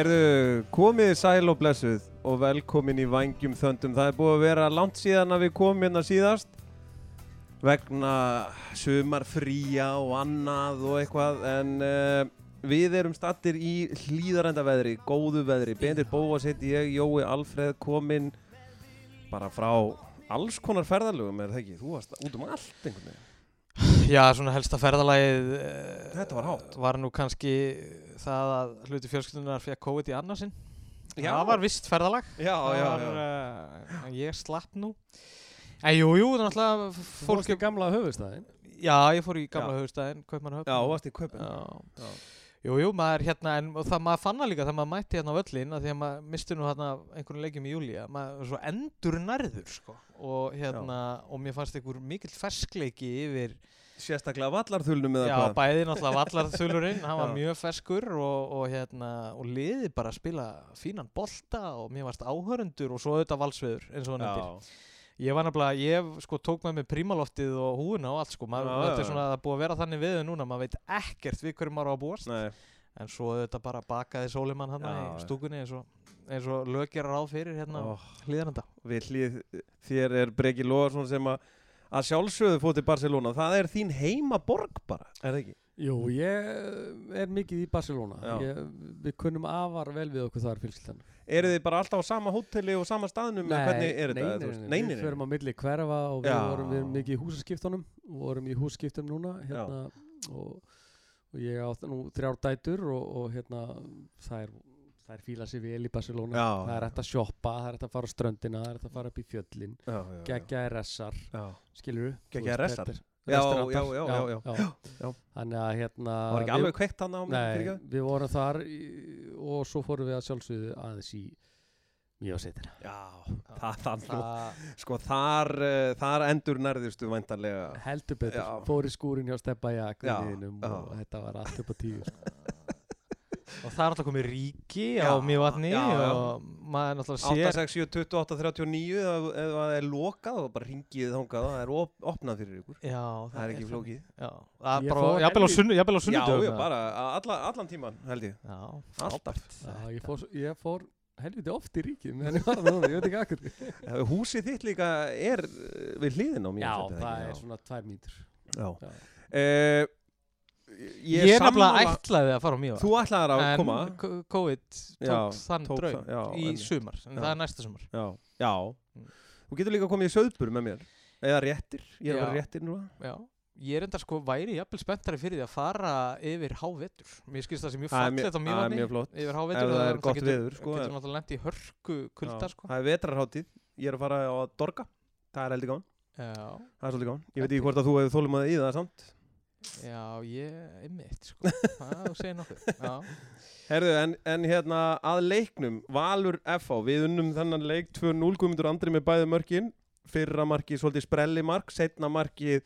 Herðu, komið sæl og blessuð og velkomin í Vangjum Þöndum. Það er búið að vera langt síðan að við komum hérna síðast vegna sumarfría og annað og eitthvað en uh, við erum stattir í hlýðarenda veðri, góðu veðri. Bendir Bóas heiti ég, Jói Alfreð kominn bara frá alls konar ferðalögum er það ekki? Þú varst út um allt einhvern veginn. Já, svona helsta ferðalagið eh, var var nú kannski það að hluti fjölskyldunar fekk COVID í annarsinn. Já. Það var vist ferðalag. Já, Það já, var, já. uh, ég slapp nú. En jú, jú, það er náttúrulega Fólk er gamla höfustæðin Já, ég fór í gamla Já. höfustæðin, Kaupmannahöfn. Já, þú varst í kaupin. Já. Já. Jú, jú, maður hérna, en og það maður fann það líka þegar maður mætti hérna á völlin að því að maður misti nú hérna einhvern leikjum í júli að maður var svo endur nærður, sko. Og hérna, og mér fannst einhver mikill ferskleiki yfir Sérstaklega vallarþulnum eða Já, hvað? bæði náttúrulega vallarþulurinn, hann var Já. mjög ferskur og, og, hérna, og liði bara að spila fínan bolta og mér varst áhörundur og svo auðvitað valsveður eins og hann nefndir. Ég var nefnilega, ég sko tók með mig prímaloftið og húuna og allt sko, maður, Já, já, er svona að það búið að vera þannig við þau núna, maður veit ekkert við hverju maður á að búast, Nei. en svo auðvitað bara bakaði sólimann hann Já, í já. stúkunni eins og, eins og löggerar á fyrir hérna oh. hlýðarenda. við hlýð þér er Breki Lóðarsson sem að að sjálfsögðu fótt til Barcelona það er þín heima borg bara er það ekki? Jú, ég er mikið í Barcelona. Ég, Við kunnum afar vel við okkur þar fylgskildan eru þið bara alltaf á sama hóteli og sama staðnum nei, nei, veist? nei, Við förum á milli hverfa og við vorum við mikið í húsaskiptunum og vorum í húsaskiptum núna hérna, og, og ég á nú þrjár dætur og, og hérna það er Það er fíla sér vel í Barcelona, Já, það er hægt að shoppa, það er hægt að fara á ströndina, það er hægt að fara upp í fjöllin, ressar, Já. skilur þú? Geggjaðir ressar? Já, já, já. Þannig að hérna það var ekki alveg kveikt hann á mig við vorum þar í, og svo fórum við að sjálfsögðu aðeins í mjög já, það, það, það, Það, sko þar uh, þar endur nærðustu væntanlega heldur betur, Já. fór í skúrin hjá Steppa Jak Já, liðinum já. og þetta var allt upp á tíu sko. og það er alltaf komið ríki Já, á já. og maður náttúrulega sér 8, 6, 7, 28, 39 ef það er lokað þá bara ringið þangað það er op opnað fyrir ykkur. Já, það er ekki flókið. það er Ég jafnvel á helvíti- sunnu- jafnvel á já, sunnudögum já, bara alla, allan tíman held ég. Já, alltaf. Já, ég, fór, ég fór helviti oft í ríkið meðan ég var það núna, ég veit ekki akkur Já, Húsið þitt líka er uh, við hliðin á mér Já, það er svona tvær mítur Já. Já. Uh, Ég, er nefnilega ætlaði að fara á mjög Þú ætlaðir að koma. En COVID tók Já, þann tók draug það, já, í einmitt. sumar En Já. það er næsta sumar. Já. Mm. Þú getur líka komið í söðbur með mér. Eða réttir, ég er að vera réttir núna. Já. Ég er enda sko væri jafnvel spenntari fyrir því að fara yfir hávetur. Mér skilst það sem mjög Það fallegt á það mjög flott. Yfir hávetur það er gott veður, sko, Getur náttúrulega lent í hörku kulda sko. Það er vetrarháttíð, ég er að fara á Dorga. Það er heldur gáðan, Já, er Ég ég er mitt sko. Það þú segir nokkuð. Já, Herðu, en, en hérna að leiknum Valur FH, við unnum þennan leik 2-0 Guðmundur Andri með bæði mörkin. Fyrra markið svolítið sprelli mark Setna markið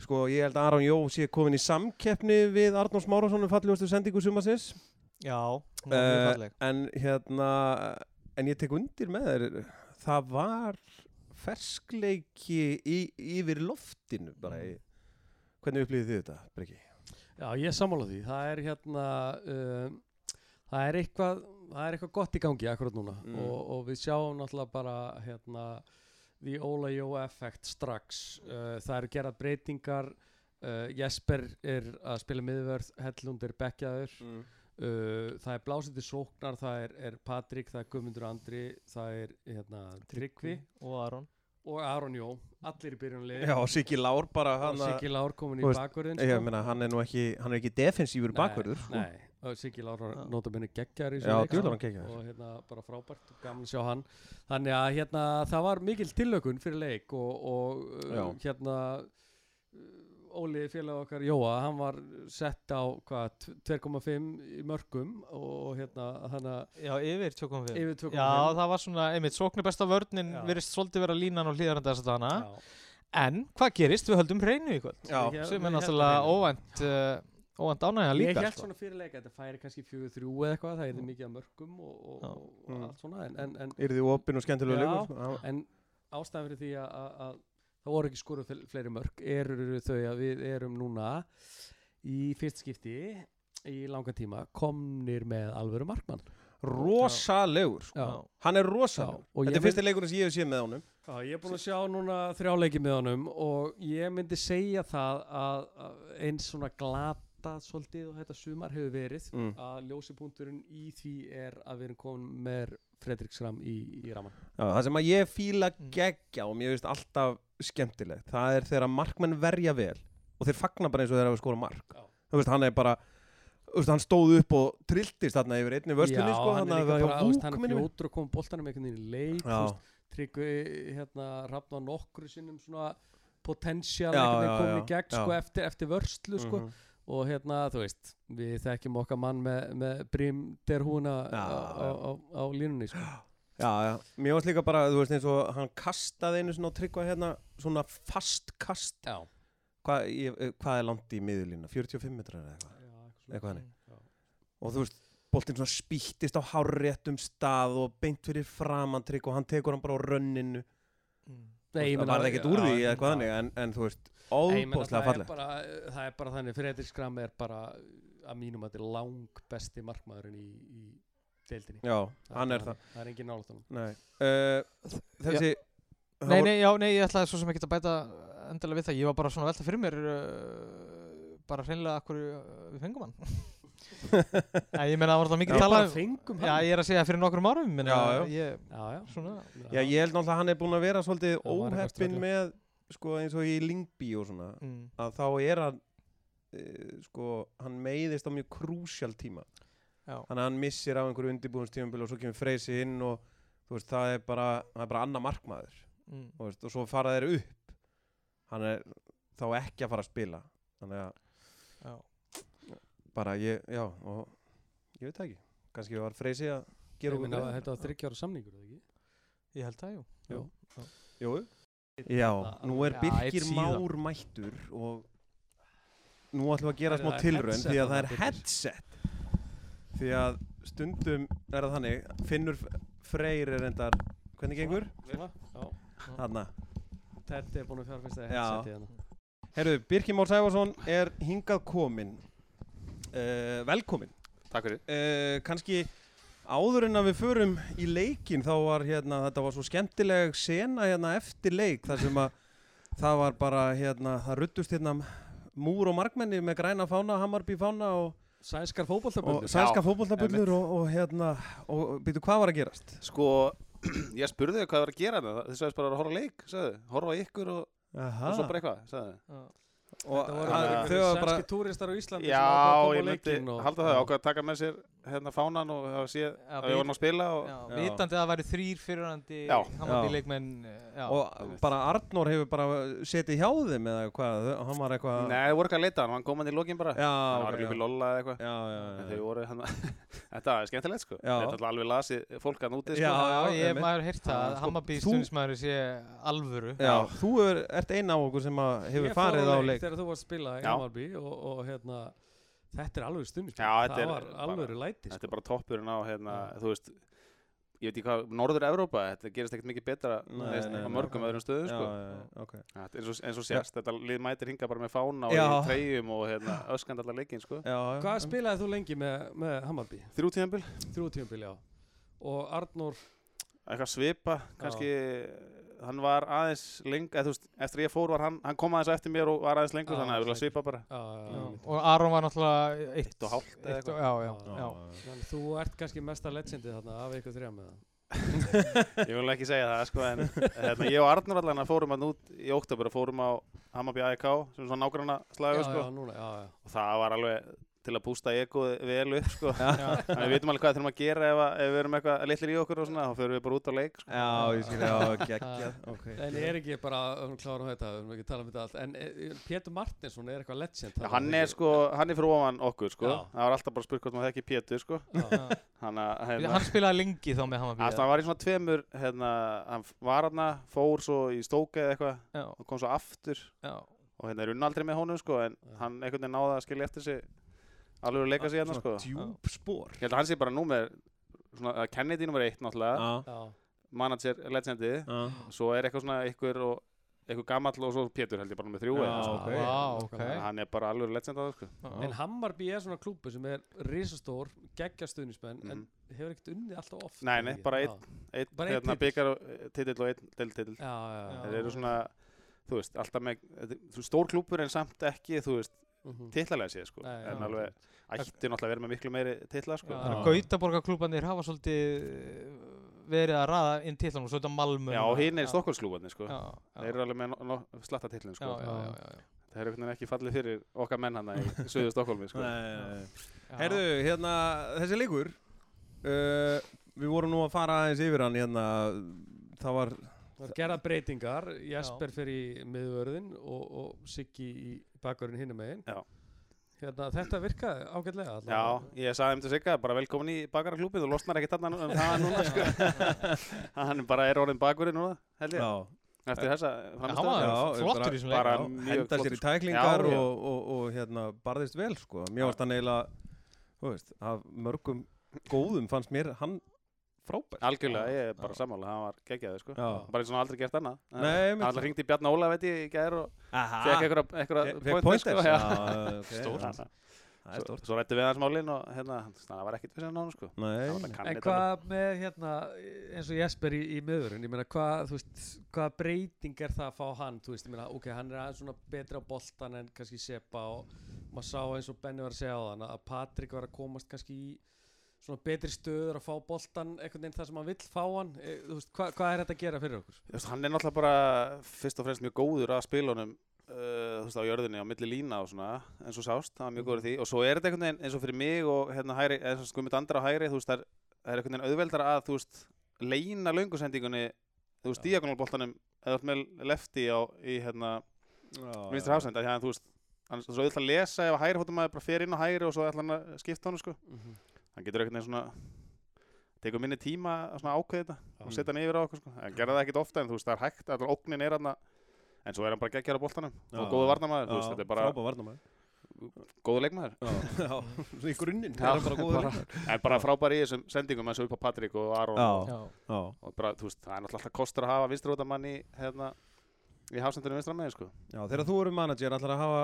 Sko, ég held að Aron Jó sé komin í samkeppni við Arnórs Márásson um fallegustu sendingu sumasins já hún var mjög Eh, falleg. En hérna En ég tek undir með þér Það var ferskleiki í, yfir loftinu bara í, Hvernig upplýðið þið þetta, Breki? Já, ég sammála því. Það er hérna, um, það er eitthvað, það er eitthvað gott í gangi akkurat núna Mm. og, og við sjáum náttúrulega bara hérna the Ola Jó effekt strax. Uh, það eru gerað breytingar, uh, Jesper er að spila miðvörð, Hellund er bekkjaður, Mm. uh, það er blásið til sóknar, það er, er Patrik, það er Guðmundur Andri, það er hérna Tryggvi Og Aron og Aron Jó, allir í byrjunlið. Já, Siggi Lár bara og Siggi Lár komin í. Ég meina, hann er nú ekki, hann er ekki defensífur bakverður sko. Nei, og Siggi Lára Já. nota benni geggjar í Já, leik, sko. og hérna bara frábært og gaman sjá hann þannig að hérna það var mikil tillökun fyrir leik og, og hérna Óli félag okkar Jóa hann var sett á hvað 2,5 í mörgum og hérna þannig að Já, yfir 2.5 yfir 2,5 Já, það var svona, einmitt, sóknir besta vörnin Já. virðist svolítið vera línan og hlýðarandi þess að dana Já. En, hvað gerist? Við höldum hreinu í kvöld Já, sem er náttúrulega óvænt uh, óvænt ánægja Ég líka held sko. svona fyrir leik að þetta færi kannski 4-3 eða eitthvað, það er mikið að mörgum og, og, og, Mm. allt svona en, en, en Er þið opinn og skemmtilega sko? Já. En ástæðan fyrir því að, það voru ekki skoruð fleiri mörg eru þau að við erum núna í fyrst skipti í langa tíma komnir með alvöru markmann rosalegur sko. Hann er rosalegur Já, þetta er fyrsti leikurinn sem ég hef séð með honum Já, ég er búin að sjá núna þrjá leiki með honum og ég myndi segja það að, að eins svona glata svolítið og þetta sumar hefur verið Mm. að ljósipunkturinn í því er að við erum komin með Fredrik Skram í, í raman Já, það sem að ég fíla Mm. geggja og mér finnst alltaf skemmtilegt það er þegar markmenn verja vel og þeir fagna bara eins og þeir hafa skora mark. Þú veist, hann er bara veist, hann stóð upp og trilltist þarna yfir einni vörstunni Já, sko, hann er líka bara, Vúk, hann er fljótur að koma boltanum einhvern veginn í leik Tryggvi hérna rafna nokkru sinnum svona potensial Já, einhvern veginn komin í gegn já. sko eftir, eftir vörslu sko. Mhm. og hérna þú veist við þekkjum okkar mann með, með brím derhúna á, á, á, á línunni sko Já, já, mér varst líka bara, þú veist eins og hann kastaði einu svona á tryggva hérna svona fast kast Já, Hva, ég, eh, hvað er langt í miðurlína? 45 metrar eða eitthvað já Eitthvað þannig. Já. og þú veist, boltinn svona spýttist á hárréttum stað og beint fyrir framan trygg og hann tekur hann bara á rönninu Nei, ég það var ekkert úr því eða eitthvað já. þannig en, en þú veist, Nei, er fallegt bara, það er bara þannig Fredrik Skram er bara að mínum að þetta er lang besti markmaðurinn í, í deildinni Já, hann er það. Það er engin Nei, uh, þessi Nei, nei, já, nei, ég ætlaði svo sem ekki að bæta endilega við það, ég var bara svona velta fyrir mér uh, bara hreinlega akkur uh, við fengum hann Nei, ég meina það var alltaf mikið talað um Já, ég er að segja fyrir nokkrum árum menna, Já, já. Ég, já, já. svona, Já, ég held náttúrulega að hann er búinn að vera svolítið ströggla. með sko eins og í Lingby og svona mm, að þá er hann uh, sko, hann meiðist á mjög krúsjál tíma já, þannig að hann missir á einhverju undirbúinstífumbil og svo kemur Freysi inn og veist, það er bara, það er bara annar markmaður mm, þú veist, og svo fara þeir upp hann er þá ekki að fara að spila þannig að já. bara ég, já og ég veit ekki, kannski var Freysi að gera okkur grein. Þetta var þryggjára samningur, eða ekki? Ég held það, jú, Jú. Jú. Já, nú er Já, síðan. Már mættur og nú ætlum við að gera er- smá headset því að það er headset því að stundum er það þannig Finnur Freyr er endar hvernig gengur? Þarna Teddy er búin að Já. headsetið hérna. Herru, Birkir Már Sæfarsson er hingað kominn uh, velkominn Takk fyrir. uh, kannski áður en að við förum í leikin þá var hérna, þetta var svo skemmtileg sena hérna eftir leik þar sem að það var bara hérna, það ruttust hérna múr og markmenni með græna fána, Hammarby fána og, Sænskar og fótboltaböldur sænska Já, fótbolltabullur og, og hérna, og býtu hvað var að gerast? Sko, ég spurði þau hvað var að gera þetta. Þið sagðist bara að horfa leik, sagði. Horfa ykkur og, og svo bara eitthvað, sagði. Og þau var bara sænski túristar á Íslandi Já, á ég myndi halda það. Ákvað að taka með sér hérna fánan og hafa séð Já, að við vorum að spila og... Já, Já. vitandi að það væri þrýr fyrirhandi Já. Hammarby Já. leikmenn já. og bara Arnór hefur bara setið hjá þeim eða hvað, hann var eitthvað Nei, það voru eitthvað að leita hann, hann kom hann í lokin bara. já, hann var já. lolla eða eitthvað. hann, þetta er skemmtilegt sko. Þetta er alveg lasið fólk að núti Já, sko. Ég maður heyrt það sko, Hammarby stundismæður sé alvöru Já, þú er, ert einn af okkur sem hefur farið á leik þegar þú varst að spila í Já. Hammarby og, og hérna þetta er alveg Já, þetta það er var alveg læti Þetta sko. er bara toppurinn á, hérna, Já. þú veist, ég veit ekki hvað, Norður-Evrópa, þetta gerist ekkert mikið betra Nei, veist, nei, á nei. mörgum öðrum stöðum já, sko. já, já, ok Þetta er eins og, eins og sést, þetta lið mætir hinga bara með fána og Já. í treyjum og hérna, öskand allar leikinn sko. já, já. Hvað spilaði þú lengi með, með Hammarby? Þrjú tíðanbíl, Þrjú tíumbil, já og Arnór eitthvað svipa, kannski, hann var aðeins leng, eða þú veist, eftir að ég fór var hann, hann kom aðeins eftir mér og var aðeins lengur, þannig að það lengur. vilja svipa bara. já, já, og Aron var náttúrulega eitt, Eitt og hálft eða eitt og, eitthvað. já, já, Já, já, Þannig þú ert kannski mesta legendið þarna af ykkur þrjá með það Ég vil ekki segja það, sko, en hérna, ég og Arnur allan að fórum hann út í oktober og fórum á Hammarby AEK, sem er svona nágranna slagur, já, sko, já, núna, já, já. og það var alveg til að bústa egoð vel upp, sko. við vitum alveg hvað þurfum að gera ef, að, ef við erum eitthvað litlir í okkur og svona, þá förum við bara út á leik, sko. Já, ég skil, já, geggjað, ok. En er ekki bara, um, klárum þetta, við erum ekki að tala um þetta allt En e, Pétur Martinsson er eitthvað legend Já, hann er sko, hann er fyrir ofan okkur sko Já. Það var alltaf bara spurt hvort maður þekki Pétur sko Já. Já. Hann, að, hérna, spilaði lengi þá með hann var í svona tveimur hérna, Hann var hann fór svo í stóka eða eitthvað Og kom svo aftur já, Og hérna er sko En Já. hann Alveg að leika sig hérna sko Svona djúb spór. Ég held að hann sé bara númer Svona að Kennedy nummer eitt náttúrulega Já, Já, Manager legendi. Svo er eitthvað svona ykkur og eitthvað gamall og svo Pétur held ég bara með þrjú Já, eða eitthvað, ok. sko. Vá, ok. Þannig að hann er bara alveg legend á það sko. Já. En Hammarby er svona klúbu sem er risastór, geggja stuðnismenn en Mhm. hefur ekkert unnið alltaf oft Nei, er nei, bara einn einn hérna, byggar og einn já. þeir eru svona þú veist, alltaf með stór klúpur en samt ekki þú veist, Mhm. titlalega séð sko. Nei, en já. alveg ætti náttúrulega vera með miklu meiri titla sko. Gautaborgarklúbanir hafa svolítið eh, verið að raða inn titlanum, svo þetta Malmö. Já, hinn er Stokkólsklúbarnir sko. Já, já. þeir eru alveg með no, no, slatta titlin Já, sko. það er einhvern veginn ekki fallið fyrir okkar menn hann í söðu Stokkólmi sko. Herðu, hérna, þessi leikur uh, Við vorum nú að fara aðeins yfir hann hérna Það var Það er gerða breytingar, Jesper fyrir í miðvörðin og, og Siggi í bakverðin hinum megin. Já. Hérna, þetta virkaði ágætlega. Já, allavega. ég sagði um til Sigga bara velkomin í bakaraklúpið og losnar ekki þarna um það núna sko. hann bara er orðin bakurinn núna held ég, Já, eftir þessa Já, framstöðu Já, flottur í þessum bara- leik. já, mjög henda sér í tæklingar Já, já. og, og, og hérna barðist vel sko varst hann eiginlega, þú veist, af mörgum góðum fannst mér hann frábær algjörlega, ég er bara sammála hann var geggjaði sko. Já. bara eins og hann aldrei gert annað Nei, hann alltaf hringdi í Bjarni Óla veit ég í gær og fekk pointers, pointers sko. Stórt. Það er svo, stórt svo rættu við hans málin og hérna, það var ekkert fyrir hann sko. Nei, Hann bara kann En hvað með hérna, eins og Jesper í, í miðvörðin, ég meina hvað, þú veist, hvað breyting er það að fá hann, þú veist, ég meina, ok, hann er aðeins svona betri á boltan en kannski Sepa og maður sá eins og Benni var að segja á þann að Patrik var að komast kannski í svona betri stöður að fá boltan einhvern veginn það sem hann vill fá hann, e, veist, hva, hvað er þetta að gera fyrir okkur? Veist, hann er náttúrulega bara fyrst og fremst mjög góður að spilunum uh, veist, á jörðinni á milli lína og svona eins og sást, hann var mjög góður því. Og svo er þetta einhvern veginn eins og fyrir mig og hérna hæri, eins og skummið andra á hæri, þú veist, það er, það er einhvern veginn auðveldara að, þú veist, leina löngusendingunni, þú veist, diagonalboltanum eða ert með lefti á, í hérna, vinstri hafsend, að þú veist, hann hann getur veginn svona tekur minni tíma að ákveða þetta og setja hann yfir á okkur sko. en gerða það ekkit ofta en þú veist það er hægt allar óknin er hann en svo er hann bara geggjara boltanum Já. og góðu varnamaður, þú veist þetta er bara góðu leikmaður Já, já, svona í grunninn en bara frábær í þessum sendingum eins og upp á Patrik og Aron Já. og, Já. Og bara, þú veist, það er náttúrulega alltaf kostur að hafa vinstrótamann í hérna í hafsendurinn vinstra með sko. já, þegar þú eru manager ætlar að hafa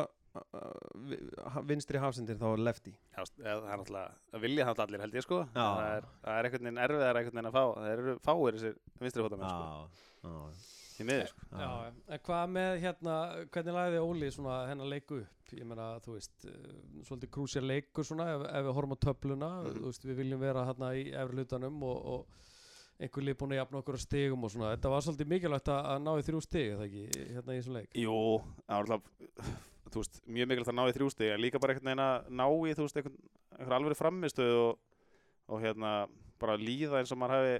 vinstri hafsendir þá er lefty Já, það er náttúrulega, það vilja það allir held ég sko það er, það er einhvern veginn erfiðar einhvern veginn að fá það eru fáir þessir vinstri fótamenn sko, í miður sko. Já, en hvað með hérna, hvernig lagði Óli svona hennar leiku upp? Ég meina, þú veist, uh, svolítið krúsjar leikur svona, ef, ef við horfum á töfluna, Mhm. þú veist, við viljum vera hérna í efri hlutanum og, og einhver lið búin að jafna okkur á stigum og svona, þetta var svolítið mikilvægt að, ná í þrjú stig, eða ekki, hérna í þessum leik? Jú, það var alltaf þú veist, mjög mikilvægt að ná í þrjústi en líka bara einhvern veginn að ná í þú veist, einhver alveg framistöð og, og hérna, bara líða eins og maður hefði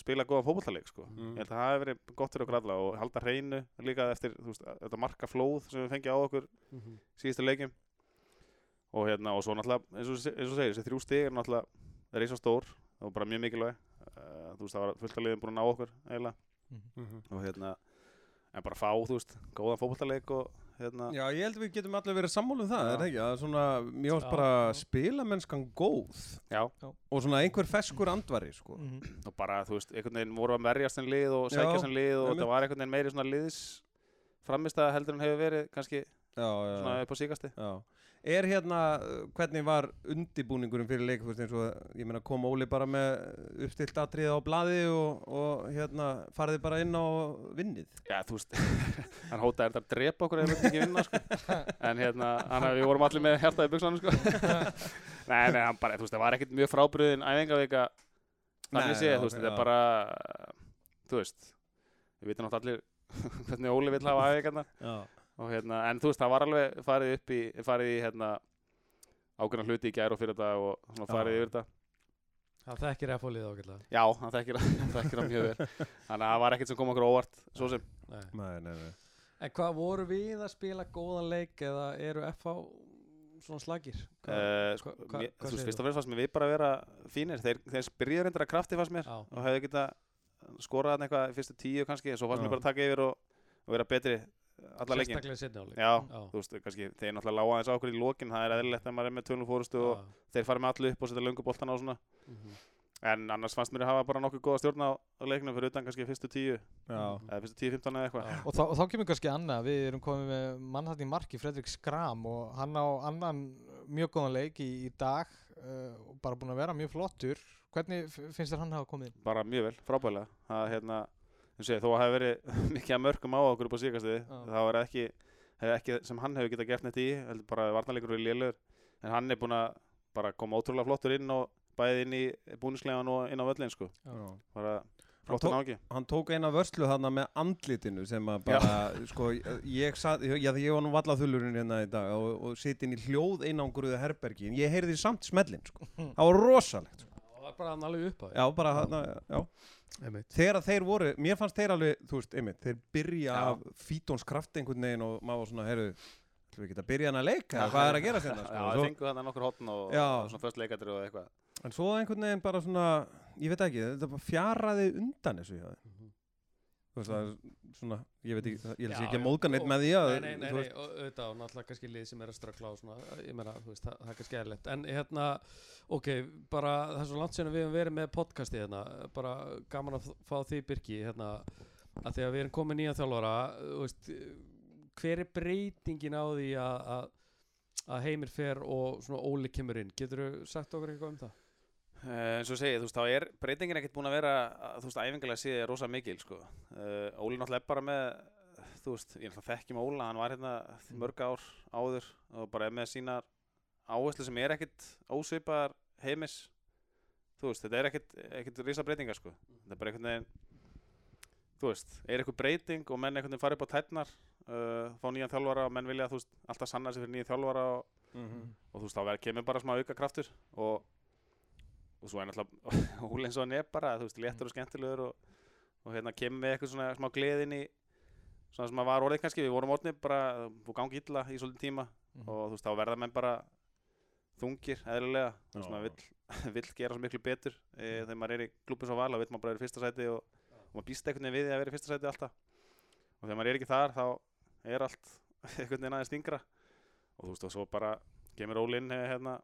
spilað góðan fótballtaleik sko. Mm. ég held að það hefði verið gott fyrir okkur alla og halda hreinu líka eftir veist, þetta marka flóð sem við fengið á okkur Mm -hmm. síðustu leikjum og hérna, og svo náttúrulega eins og, eins og segir, þessi þrjú stig er náttúrulega reisa stór og bara mjög mikilvæg uh, þú veist, það var fullt að liðin búin að ná okkur eiginlega Mhm. og hérna en bara fá, þú veist, góðan fótballtaleik og hérna Já, ég held að við getum allir verið sammála um það, Já. er það ekki? Það er svona, mér Já, bara spilamennskan góð já, og svona einhver feskur andvari, sko. Mhm. og bara, þú veist, einhvern veginn voru að verjast en lið og Já, sækja sem lið og þetta var einhvern veginn meiri svona liðs framistæða heldur en hefur verið kannski svona upp á síkasti. Er hérna, hvernig var undibúningurinn fyrir leik, þú veist, eins og, ég meina, kom Óli bara með uppstilt atrið á blaði og, og hérna, farið bara inn á vinnið? Já, þú veist, hann hótaði þetta að drepa okkur ef við ekki vinna, sko. En hérna, hann, við vorum allir með hjartað í buksanum, sko. nei, nei, hann bara, þú veist, það var ekkert mjög frábriðin æfingavika. Nei, Þannig séð, þú veist, þetta er bara, þú veist, við vitum náttúrulega allir hvernig Óli vill hafa æfingarnar. Og hérna, en þú veist, það var alveg farið upp í, farið í, hérna, ákveðna hluti í gær og fyrir þetta og svona Já. farið yfir þetta. Það þekkir F-fólið ágætlega. Já, hann þekkir það, hann þekkir það mjög vel. Þannig að það var ekkert sem kom okkur á óvart, svo sem. Nei. Nei, nei, nei. En hvað voru við að spila góðan leik eða eru FH svona slagir? Hvað- Uh, sko, hva- hva- mér, hvað þú veist, fyrst og fremst fannst mér við bara að vera fínir þeir, þeir byrjuðu reyndar að krafti fannst mér Já. og hefðu geta skorað eitthvað í fyrstu tíu kannski, en svo fannst mér bara að taka yfir og, og vera betri alla leikin Sérstaklega í setni áleik. Já, Já. þú veist, kannski, þeir náttúrulega lága eins á okkur í lokin það er eðlilegt að maður er með tölum fórustu og þeir fara með allu upp og setja löngu boltana og svona Mhm. En annars fannst mér að hafa bara nokkuð góða stjórn á, á leiknum fyrir utan kannski fyrstu tíu, Já, eða fyrstu tíu, fimmtán eða eitthvað. Og, og þá kemur kannski annað, við erum komið með mann þarna í marki, Fredrik Skram og hann á annan mjög góðan leik í, í dag uh, bara búinn að vera mjög flottur. Hvernig finnst þér hann hafa komið? Bara mjög vel, frábælega. Það, hérna, segir, þó að hafi verið mikið að mörgum á okkur upp á síkastuði, það var ekki, ekki sem hann hefur getað gert neitt í, bara varnarleikur og lélur. En hann er búinn að koma ótrúlega flottur inn og bæði inn í búnislegan og inn á völlin, sko. flottur náki. Hann tók eina vörslu þarna með andlitinu sem að bara, sko, ég satt, já því ég var nú vallaþullurinn hérna í dag og, og sitt inn í hljóð einangruðu herbergi en ég heyrði samt smellin, sko. Það var rosalegt, sko. Það bara hann alveg upp á Já, bara já. Einmitt. Þegar þeir voru, mér fannst þeir alveg, þú veist, einmitt, þeir byrja Já. af fítons kraft einhvern veginn og maður var svona, heyrðu, ætlum við ekki að byrja hann að leika, hvað er að gera þetta, Já, sko. Svo, fengu þannig nokkur hotn og, Já. og svona först leikatri og eitthvað. en svo einhvern veginn bara svona, ég veit ekki, þetta bara fjaraði undan þessu hjá þeim. Þú veist, það er svona, ég veit ekki, ég sér ekki að já, móðga neitt og- með því að, Nei, nei, nei, nei, og auðvitað og náttúrulega kannski lið sem er að ströggla og svona, ég meina, þú veist, það, það er kannski eðlilegt en hérna, ok, bara það er svo langt sinni við höfum verið með podcasti hérna, bara gaman að fá því Birki, hérna, að því að við erum komið nýjan þjálfara, þú veist hver er breytingin á því að að- að Heimir fer og svona Óli kemur inn, getur þú sagt okkur eitthvað um það? Uh, eins og ég segi, þú veist, þá er breytingin ekkert búin að vera, þú veist, æfingarlega séð er rosa mikil, sko. Uh, Óli náttúrulega bara með, þú veist, ég náttúrulega þekkjum Óla, hann var hérna mörg ár áður og bara með sínar áherslu sem er ekkert ósvipaðar heimis. Þú veist, þetta er ekkert, ekkert risa breytingar, sko. Þetta er bara einhvern veginn, þú veist, er eitthvað breyting og menn einhvern veginn farið upp á tætnar, uh, fá nýjan þjálfara og menn vilja, þú veist, alltaf sanna sig fyrir nýjan þjálfara og Mhm. og þú veist þá kemur bara smá auka kraftur og, og svo er náttúrulega og hann er bara, þú veist, léttur og skemmtilegur og, og hérna kemur með eitthvað svona smá gleðin í svona sem að var orðið kannski, við vorum orðinni bara og gangi illa í svolítið tíma Mhm. og þú veist þá verða menn bara þungir, eðlilega, þú veist maður vill, gera svo miklu betur e, þegar maður er í klubbi svo val, þá vill maður bara vera í fyrsta sæti og, og maður býst einhvern veginn við að vera í fyrsta sæti alltaf. Og þegar maður er ekki þar þá er allt einhvern veginn aðeins stingra og þú veist og svo bara kemur Ólinn hérna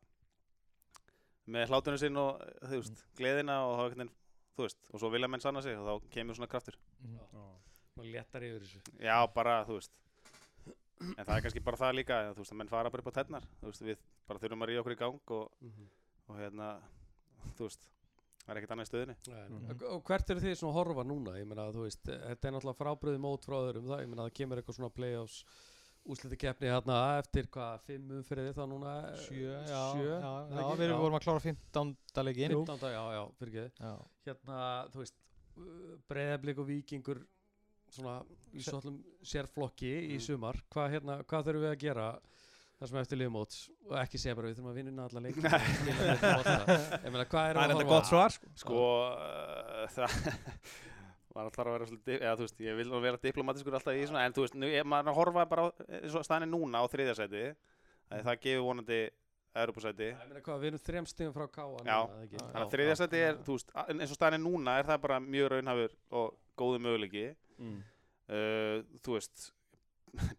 með hlátunum sinn og þú veist, gleðina og þá veginn, þú veist, og svo vilja menn sanna sig og þá kemur svona kraftur Mhm. Maður léttar yfir þessu Já, bara, þú veist En það er kannski bara það líka, þú veist, að menn fara bara upp á tennar Þú veist, við bara þurfum að ríða okkur í gang og, Mhm. og hérna, þú veist Það er ekkert annað í stöðinni Mhm. og- Og hvert eru þið svona að horfa núna? Ég meina, þú veist, þetta er náttúrulega frábriði mót frá öðrum það, ég meina, það kemur eitthvað svona play-offs úsliti keppni hérna eftir hvað, fimm umfyrir þá núna? eh, Sjö, já, sjö, já, já, ekki? við vorum að klára 15. leikinn 15. já, já, fyrir Já. Hérna, þú veist, breyðablík og vikingur svona í svonum sérflokki í Mm. sumar, hvað, hérna, hvað þurfum við að gera það sem eftir liðmóts og ekki segja bara við þurfum að vinna alla leikina ég meina, hvað er Það er þetta gott svar, sko. Sko, uh, það maður ætlar að vera svolítið, eða þú veist, ég vil vera diplomatiskur alltaf í svona, en þú veist, nú, er maður er að horfa bara á, er núna á þriðjasæti að það gefur vonandi Europasæti Ég meina, hvað, við erum þrem stigum frá Káa Já. núna, eða ekki? Þannig að þriðjasæti er, þú veist, eins og staðan er núna er það bara mjög raunhafur og góðu möguleiki Mm. uh, þú veist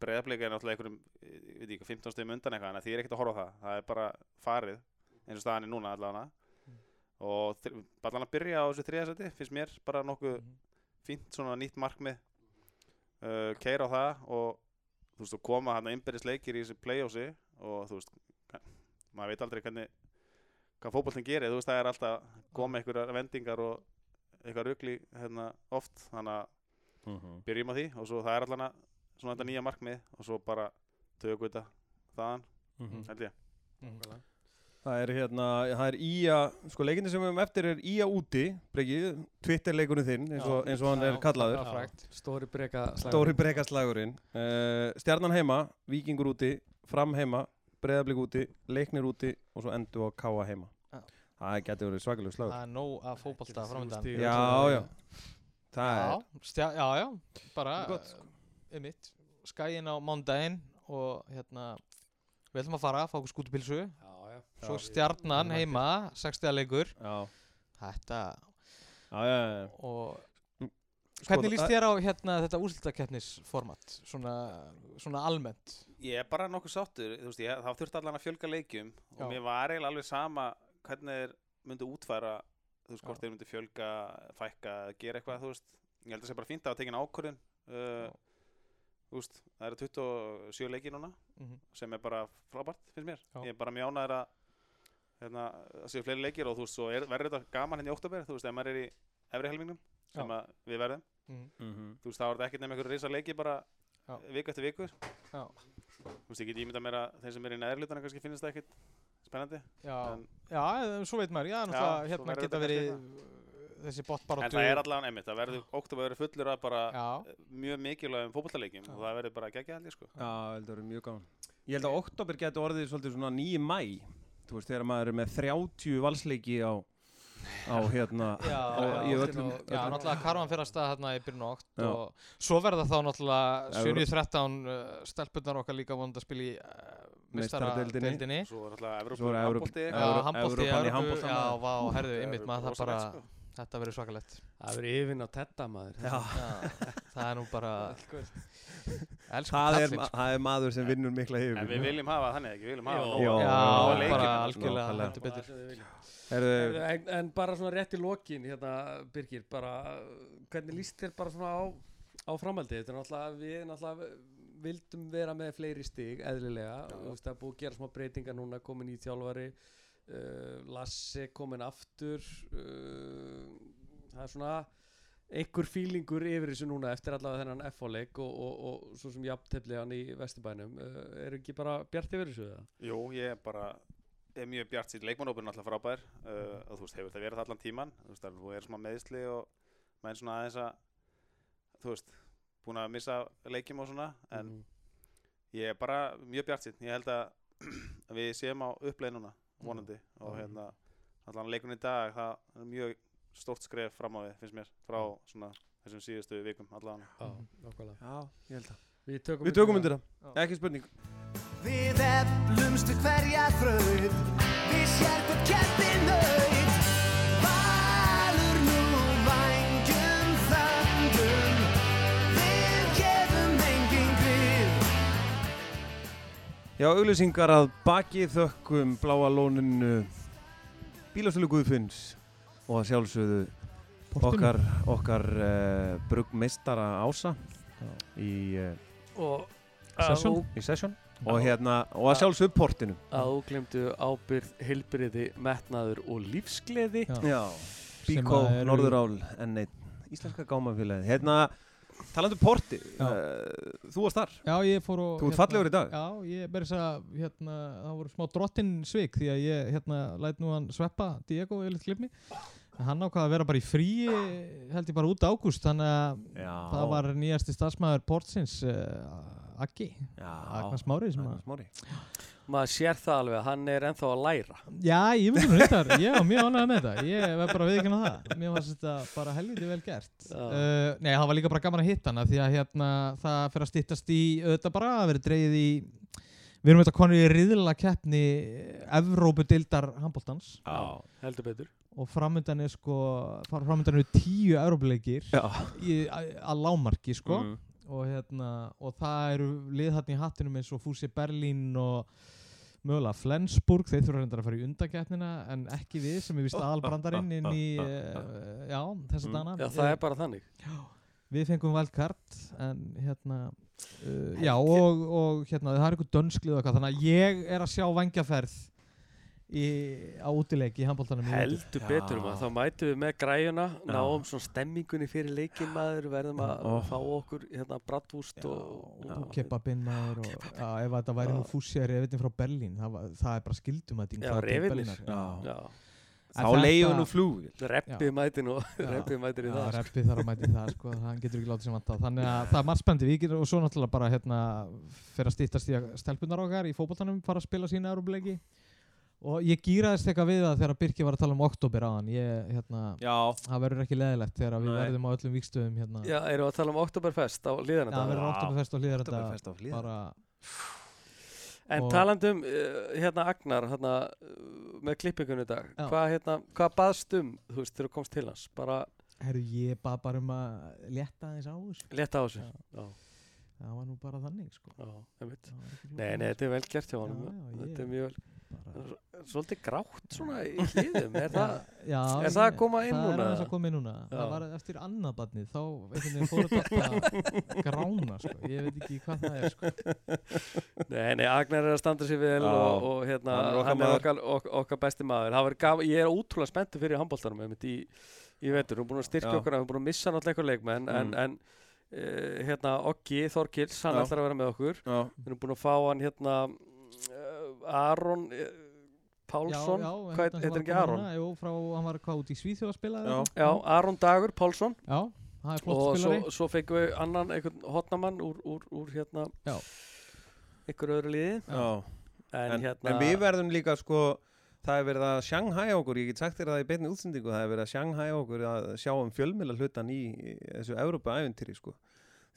breyðarbleika er náttúrulega einhverjum ég veit ekki, 15 stegum undan eitthvað en því er ekkert að horfa það það og allan að byrja á þessu þriðasæti finnst mér bara nokkuð Mhm. Fínt svona nýtt markmið uh, keira á það og þú veist og koma hann innbyrðis leikir í þessu playoffsi og þú veist maður veit aldrei hvernig hvað fótbollin gerir, þú veist það er alltaf koma einhverjar vendingar og eitthvað rugli hérna oft þannig að Mhm. byrjum á því og svo það er allan að svona þetta nýja markmið og svo bara tökum við þetta þaðan, Mhm. held ég Mhm. Það er hérna, það er Ía, sko leikinni sem við höfum eftir er Ía úti, Breki, Twitter-leikurinn þinn, eins og, Já. eins og hann er Já, kallaður. já, frægt. Stóri breka Stóri brekaslagurinn. Uh, stjarnan heima, Víkingur úti, Fram heima, Breiðablík úti, Leiknir úti og svo endur á Káa heima. Já. Það getur verið svakalega slagur. Það er nóg að fótbolta Ekki framöndan. Já, já. Það Já, er, stja, já, já, bara er um mitt skæin á mándaginn og hérna við ætlum að fara, fá okkur skútupilsu Já, já. svo stjarnan heima 60 leikur. Já, þetta já, já, já. og Sko, hvernig líst það- þér á hérna þetta úrslitakeppnisformat? Svona, svona almennt. Ég er bara nokkuð sáttur, þú veist, ég, þá þurfti allan að fjölga leikjum og Já. mér var eiginlega alveg sama hvernig þeir myndu útfæra þú veist, hvort þeir myndi fjölga, fækka, gera eitthvað, þú veist. Ég held að það sé bara fínt að hafa tekin ákvörðin uh, þú veist, það eru 27 leiki núna Mhm. sem er bara frábært, finnst mér Já. ég er bara mjög ánæður að hérna, það séu fleiri leikir og þú veist, svo er, verður þetta gaman henni í oktober, þú veist, ef maður er í efri helmingnum sem við verðum Mhm. Mhm. þú veist, þá er þetta ekkert nefnir einhverju risa leiki bara Já. viku eftir viku Já. þú veist, ég get ímyndað mér að þeir sem er í neðri hlutana kannski finnst það ekkert spennandi Já, en, já, svo veit maður, já, náttúrulega, hérna geta verið þessi botbaráttu en það er allavega einmitt, það verður oktober verður fullur að bara Já, mjög mikilvægum fótballaleikjum Já. og það verður bara geggja held ég sko. Já, það eru mjög gaman. Ég held að oktober getur orðið svolítið svona 9 mæ Þú veist, þegar maður er með 30 valsleiki á, á hérna já, á, já, í já, öllum, já, öllum náttúrulega karvan fyrir að stað hérna í byrjun og Já. okt og svo verða þá náttúrulega Evro- 7-13 uh, stelpunar okkar líka vonandi að spila í uh, Meistaradeildinni. meistaradeildinni. Svo er alltaf handbólti Já, handbólti Evrópan í handbolta, já, herðu, ymmit maður það bara, sko. Þetta verður svakalett Það verður yfirn á tetta maður. Já, Já, það er nú bara það er, sko. það er maður sem vinnur mikla yfir. En við viljum hafa þannig ekki, við viljum hafa Já, Já, bara algjörlega heldur betur. Herðu, en, en bara svona rétt í lokin hérna, Birgir, bara hvernig líst þér bara svona á, á framhaldið? Þetta er náttúrulega, við náttúrulega vildum vera með fleiri stig, eðlilega. Þú veist, það er búið að gera smá breytingar núna komin í þjálfari uh, Lasse komin aftur uh, það er svona einhver fílingur yfir þessu núna eftir allavega þennan F-leik og, og, og svo sem jafntefli hann í Vesturbænum. Uh, er ekki bara bjart yfir þessu? Jú, ég er bara er mjög bjart síðan leikmannópurinn alltaf frábær. Og þú veist, hefur það verið allan tíman þú veist, það er smá meðsli og menn svona aðeins að þú veist, búin að missa leikjum og svona, en Mhm. ég er bara mjög bjart síðan, ég held að við séum á uppleið núna vonandi. Og Mhm. hérna allan leikun í dag, það er mjög stórt skref fram á við, finnst mér, frá svona þessum síðustu vikum allan. Já, já, ég held að Við tökum, Við tökum undir það, ekki spurning. Við eflumst við hverja þraut. Við sérfum ketti nöyt Já, auglýsingar að baki þökkum bláa lóninu bílastölu Guðfinns og að sjálfsögðu okkar, okkar uh, bruggmeistara Ása í, uh, og Session? í session. Og, hérna, og að sjálfsögðu portinu. að óglemdu ábyrð, heilbriði, metnaður og lífsgleði. Já. Já, Bíkó, Norðurál en einn. Íslenska gámafélagi Hérna, talandi um porti Já. uh, þú varst þar. Já, ég fór og Þú ert fallegur í dag. Já, ég ber þess að hérna, það voru smá drottin svik því að ég hérna læt nú hann sveppa Diego í litt klipni en hann ákvaði að vera bara í fríi held ég bara út ágúst þannig að Já, það var nýjasti starfsmæður portsins uh, Aggi, Já, Agnar Smári sem Agnar að Smári maður sér það alveg að hann er ennþá að læra. Já, ég myndi nú reyndar, ég var mjög ánægð með þetta. Ég var bara að viðkynna það. Mér var þetta bara helviti vel gert. Uh, Nei, það var líka bara gaman að hitta hana Því að hérna, það fyrir að styttast í auðvitað bara að vera dreigð í Við erum auðvitað konur í riðla keppni Evrópudildar handbóltans Já, heldur betur. Og framöndan er sko Framöndan eru tíu Evrópuleikir að lámarki sko. Mm. Og, hérna, og það eru lið þarna í hattinum eins og Fúsi Berlín og mögulega Flensburg, þeir þurfa reyndar að fara í undakeppnina en ekki við sem er vist aðalbrandarinn inn í, uh, já, þessa Mm. dana já það er bara þannig. Við fengum wildcard en hérna uh, já og, og hérna það er eitthvað dönsklið og eitthvað þannig að ég er að sjá vangjaferð í, á útileik í handbóltanum í heldur betur maður þá mætum við með græjuna náum svona stemmingunni fyrir leikin maður verðum að Ó. fá okkur hérna bratwúst Já, og, og Já. kebabinn maður og já, ef þetta væri Já. nú fússi að revitin frá Berlín það, það er bara skildum að. Já. já, En Þá leiðum við nú flugvél reppi mætin og Já. reppi mætin í það sko. reppi þarf að mæti það sko, hann getur ekki látið sem vanta þannig að það er margt spennandi við getum og svo náttúrulega bara hérna fyrir að stýttast í að stelpunar okkar í fótboltanum fara að spila sína európleiki og ég gýraðist eitthvað við það þegar Birki var að tala um oktober áðan ég, hérna, Já, það verður ekki leðilegt þegar við Nei. verðum á öllum vikstöðum hérna, já, erum við að tala um Oktoberfest á verður Já. hlýðar þetta Oktoberfest á Hlíðarenda. bara En talandum uh, hérna Agnar hérna, uh, með klippingun í dag Já. hvað hérna, hvað baðst um þú veist þegar þú komst til hans? Bara herru ég bað bara um að leta aðeins á þessu. Leta á þessu? Já. já, það var nú bara þannig sko. Já, ekki Nei, nei, þetta er vel gert hjá honum Já, já, þetta er mjög vel Svolítið grátt svona í hliðum, er það? Já, Er það að koma inn núna? Það er aðeins að koma inn núna Já. Það var eftir annað barnið Þá einhvern veginn fór þetta að grána sko. Ég veit ekki hvað það er sko. Nei, nei, Agnar er að standa sér vel Já. og, og hérna, Hann er okkar er okkar, okkar, besti maður. Gaf, ég er ótrúlega spenntur fyrir handbóltanum í, í vetur. Við erum búin að styrkja Já. okkur, við erum búin að missa náttúrulega eitthvað leikmenn, en, Mm. en uh, hérna, Oggi Þorkils, hann ætlar að vera með okkur. Við erum búin að fá hann hérna, Aron uh, Pálsson, heit- heitir ekki Aron? Jú, frá, hann var hvað út í Svíþjóð að spila Já. Já, Aron Dagur Pálsson Já, er og svo, spilari svo fengum við annan einhvern hotnamann úr, úr, úr hérna Já. einhver öðru liði en, En, hérna en við verðum líka sko Það er verið að Shanghai okkur, ég get sagt þér það í beinni útsendingu, það er verið að Shanghai okkur að sjá um fjölmjöla hlutan í þessu Európa-æventýri sko.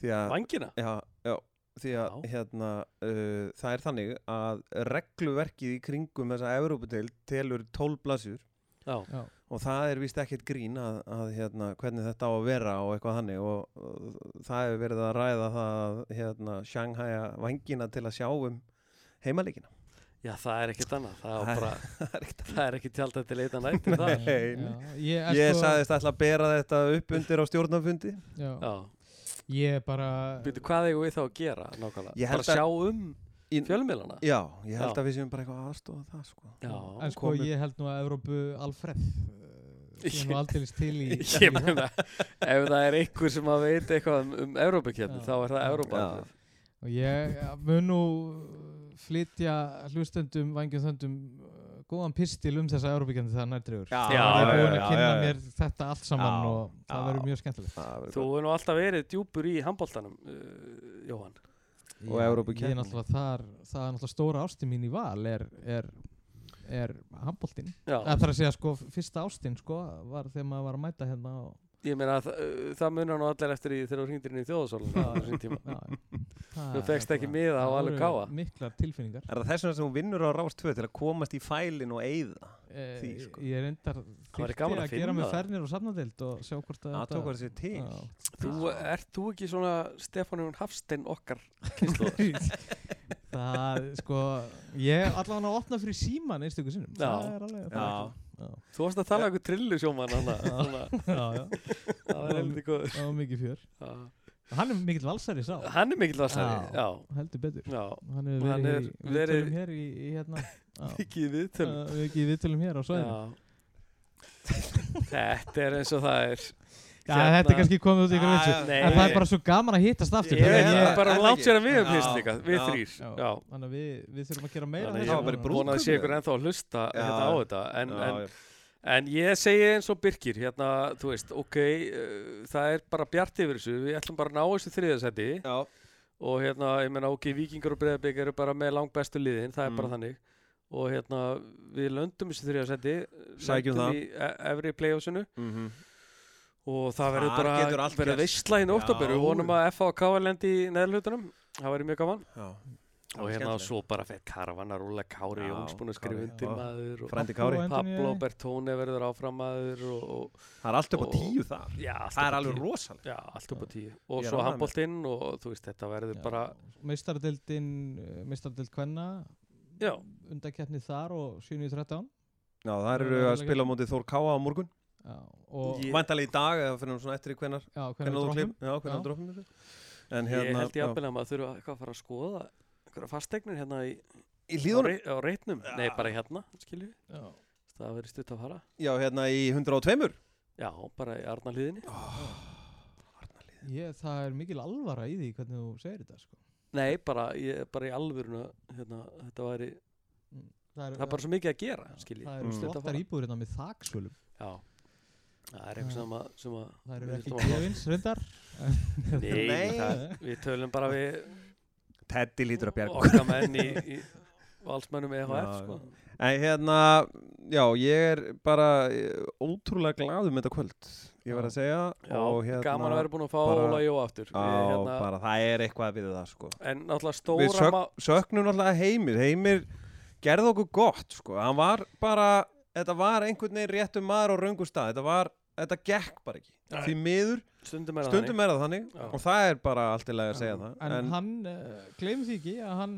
Að, vangina já, já, því að hérna, uh, það er þannig að regluverkið í kringum þessa Európa-deil telur 12 blasjur og það er vist ekkert grín að, að hérna, hvernig þetta á að vera og eitthvað þannig. Og, og það hefur verið að ræða það að hérna, Shanghai vangina til að sjá um heimalikina já, það er ekkert annað. Það, Það bara, er ekkert það er ekki tjálta til það. Nei. já, ég, er Ég sko, sagðist ætla að bera þetta upp undir á stjórnafundi já, já, Ég bara Býtu, hvað eigum við þá að gera nákvæmlega? Bara sjá um fjölmiðlana? Já, ég held Já. að við séum bara eitthvað aðstofa það sko. Já, En sko komið- ég held nú að Evrópu Alfred uh, Ég er nú aldeilis til í ég í það. meina ef það er einhver sem að veit eitthvað um, um Evrópakefni Já. þá er það Evrópa Já. Og ég mun nú flytja hlustendum, vangjum þöndum góðan pistil um þessa Evrópikendi það Já, Ég er búin að kynna já, já. mér þetta allt saman Já, og það verður mjög skemmtilegt. Það Þú hefur nú alltaf verið djúpur í handbóltanum uh, Jóhann. Og er náttúrulega þar, það er náttúrulega stóra ásti mín í val er, er, er handbóltinn Já, Það þarf að segja sko, fyrsta ástin sko var þegar maður var að mæta hérna og ég meina að uh, það munar nú allir eftir því þegar þú hringdir inn í þjóðasólun á þessum tíma það Þú er fékkst ekki miða á það alveg káa. Miklar tilfinningar Er það þess vegna sem hún vinnur á Rás 2 til að komast í fælin og eyða? Eh, Því, sko. Ég væri þyrfti gaman að að gera með það. fernir og safnadeild og sjá hvort að Það tók að sér til. Þú, ert þú ekki svona Stefán Hafstein okkar það, sko, ég allavega að opna fyrir síman einstöku sinnum. Það er alveg það er- Þú varst að tala um eitthvað trillu sjóman hana, hana. Já, já, Það var heldur góður það var mikið fjör. Hann er mikill valsari sá. Hann er mikill vassari Já. Já, heldur betur. Já, Hann hefur Og hann verið, er verið- viðtölum hér í, í hérna ekki í viðtöl Uh, við ekki í viðtölum hér á svæðinu. Þetta er eins og það er Já, Hérna- þetta er kannski komið út í ykkur vitsu En það er bara svo gaman að hittast aftur Ég veit að það ég- bara ekki? sér að við höfum Já, hist líka Við já. þrýr Já, Já Þannig að við, við þurfum að gera meira Þannig af Það ég var bara í þessu. brúðkaup. vona að sé ykkur ennþá að hlusta Já. hérna á þetta en, Já, en, já. en ég segi eins og Birkir hérna, þú veist, ok uh, það er bara bjart yfir þessu við ætlum bara að ná þessu þriðasetti og hérna, ég meina, ok, Víkingar og Breiðabik eru bara með langt bestu liðin, það er Mm. bara þannig og hérna, við löndum þessu þriðasetti Sækjum það. í e- efri playoffsinu mhm. Og það verður bara í nóttabur Já. við vonum að FH og KL lendi í neðlutunum það verður mjög gaman. Já. og hérna svo bara fyrir Karvan að rúla Kári Jóns búin að skrifa undir maður og Frændi Pablo Kári. Anthony- Pablo Bertone verður áfram maður og, og Það er allt upp á Og- tíu þar. já, Það er alveg rosalega. já, allt upp á tíu. Og svo handbóltinn og þú veist þetta verður bara Meistaradeildin Meistardeild Kvenna já, undakeppni þar og 7.13 Já, það eru að spila á móti Þór Káa á morgun. Ég- Væntalega í dag, eða fyrir svona eftir í hvenar, já, hvenar. En ég hérna, held já. jafnvel að maður þurfa eitthvað að fara að skoða einhverja fastegnir hérna í, Í á, reitnum nei, Já. bara hérna, skilju Já. það verður stutt að fara Já, hérna í 102. já, bara í Arnarliðinni Ég, það er mikil alvara í því hvernig þú segir þetta sko. nei, bara, ég, bara í alvöruna hérna, þetta væri, það, er, það er bara svo mikið að gera skilji, það eru Mm. Flottar fara. íbúður hérna með þaksvölum já það er eitthvað sem að, sem að það eru við ekki gefins reyndar Nei, Nei. Það, við tölum bara við Teddy lítur að bjarga. okkar menn í, í valsmönnum EHF Já, sko. En hérna, já, ég er bara eh, ótrúlega glaður með þetta kvöld. Ég var að segja. Já, hérna, gaman að vera búin að fá Óla Jó aftur Já, við, hérna, bara það er eitthvað við það, sko. En náttúrulega Við stóra sök, má- söknum náttúrulega Heimir. Heimir gerði okkur gott, sko. Hann var bara, þetta var einhvern veginn réttum maður á raungu stað. Þetta var, þetta gekk bara ekki. Nei. Því miður, stundum er það stundum er það þannig Já. og það er bara allt í lagi að segja það. en, hann uh, gleym því ekki að hann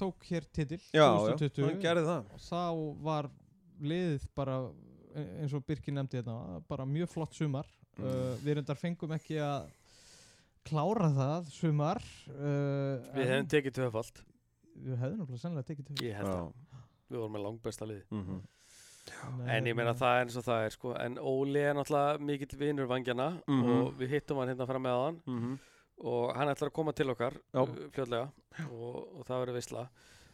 tók hér titil Já, já, 2020 hann gerði það og þá var liðið bara e- eins og Birkir nefndi þetta bara mjög flott sumar Mm. uh, við reyndar fengum ekki að klára það sumar uh, Við en hefum tekið tvöfald við hefðum náttúrulega sennilega tekið að Við vorum með langbesta liði Mhm. En ég meina það er eins og það er sko En Óli er náttúrulega mikill vinur vangjana Mhm. Og við hittum hann hérna fram með hann Mhm. Og hann ætlar að koma til okkar Já. uh, Fljótlega og, og það verður veisla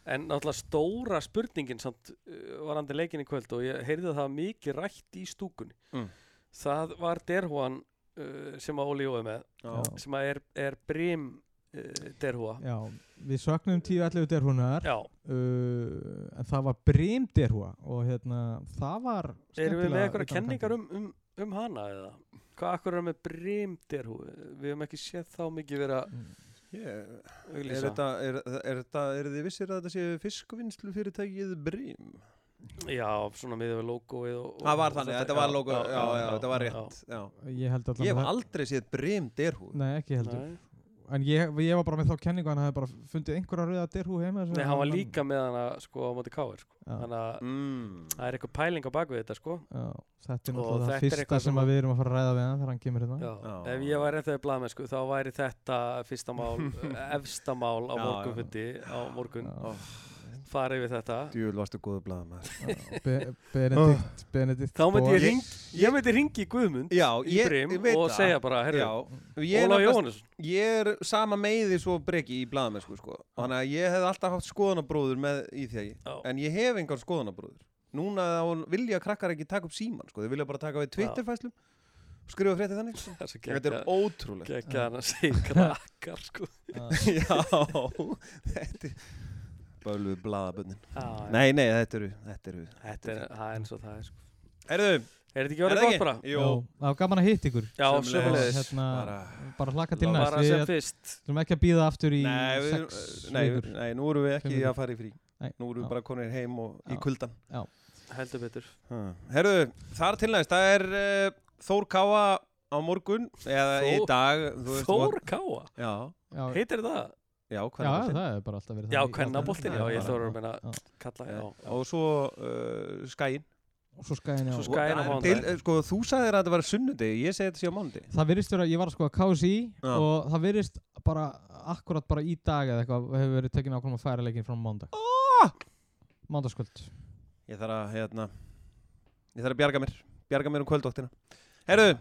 En náttúrulega stóra spurningin samt uh, varandi leikin í kvöld Og ég heyrði að það var mikið rætt í stúkunni Mm. Það var Derhuan uh, sem að Óli jóði með Já. Já. Sem að er, er brim uh, Derhua Já, við söknum 10-11 derhúnar Já, uh, en það var Brim derhúa og hérna, það var Erum við með eitthvað kenningar um, um, um hana eða? Hvað akkur er með brimderhú? Við hefum ekki séð þá mikið vera Ég- Er auglýsa. þetta, er, er þetta, er þið vissir að þetta sé fiskvinnslu fyrirtækið Brim? Já, svona miður við logoið og, og Það var þannig, þetta- var logo, já, já, þetta var já. rétt já. Ég held allan Ég hef aldrei séð Brim derhúð Nei, ekki heldur Nei. En ég, ég var bara með þá kenningu að hann hefði bara fundið einhverja rauða derhú heima Nei, hann var líka með hana sko á móti káir sko. Þannig að mm. það er eitthvað pæling á bakvið þetta sko. Já, þetta er náttúrulega það fyrsta sem sem að að- við erum að fara að ræða við hann þegar hann kemur hérna. Ef ég var ennþá í blaðmennsku þá væri þetta fyrsta mál, efsta mál á morgunfundi á morgun, Já. Farið við þetta Djúvel varstu góðu blaðamaður Já, Be Benedikt, Benedikt Þá myndi ég Boas. ring, ég myndi ringi Guðmund Já, ég, brim ég veit og það. segja bara, herru, er, Óla Jóhannesson ég er sama meiði svo breki í blaðamennsku sko. Þannig að ég hef alltaf haft skoðanabróður með í því Já. En ég hef engan skoðanabróður Núna þá vilja krakkar ekki taka upp síman sko. Þeir vilja bara taka við Twitter-fæslum skrifa fréttið þannig svo Þetta er ótrúlegt geggjað hann að segja krakkar sko. Já, þetta er Böluðu blaðabönnin Já, Nei, nei, þetta eru Þetta eru Þetta er það er eins og það er sko. Herðu, Er þetta ekki orðið ekki? bara? Jú, Já, það var gaman að hitta ykkur. Já, sömulegis hérna, bara bara hlaka til næst. Bara sem fyrst. ætlum ekki að býða aftur í Nei, við, sex nei, vikur. nei, nú erum við ekki vikur. að fara í frí. Nei, Nú erum já. við bara konir heim og í Já. kuldan Heldur betur. Herðu, það er til næst Það er uh, Þór Káa á morgun Eða í Þór- dag þú Þór Káa, Já, Já, heitir það? Já, já, það er bara alltaf verið Já, kvennaboltinn, já, ég já, þóru já, að meina kalla, já, já. Og svo uh, Skæin Og svo skæðin, já. Svo Skaginn á Og- mánudaginn. til- Sko, þú sagðir að þetta var sunnudegi Ég segi þetta sé á mánundi Það virðist vera, ég var að sko að KSI Já. og það virðist bara akkurat bara í dag eða eitthvað hefur verið tekin ákveðum að færa leikinn frá mándag oh! Mándaskvöld Ég þarf að, hérna Ég þarf að bjarga mér. Bjarga mér um kvöldóttina. Herðu,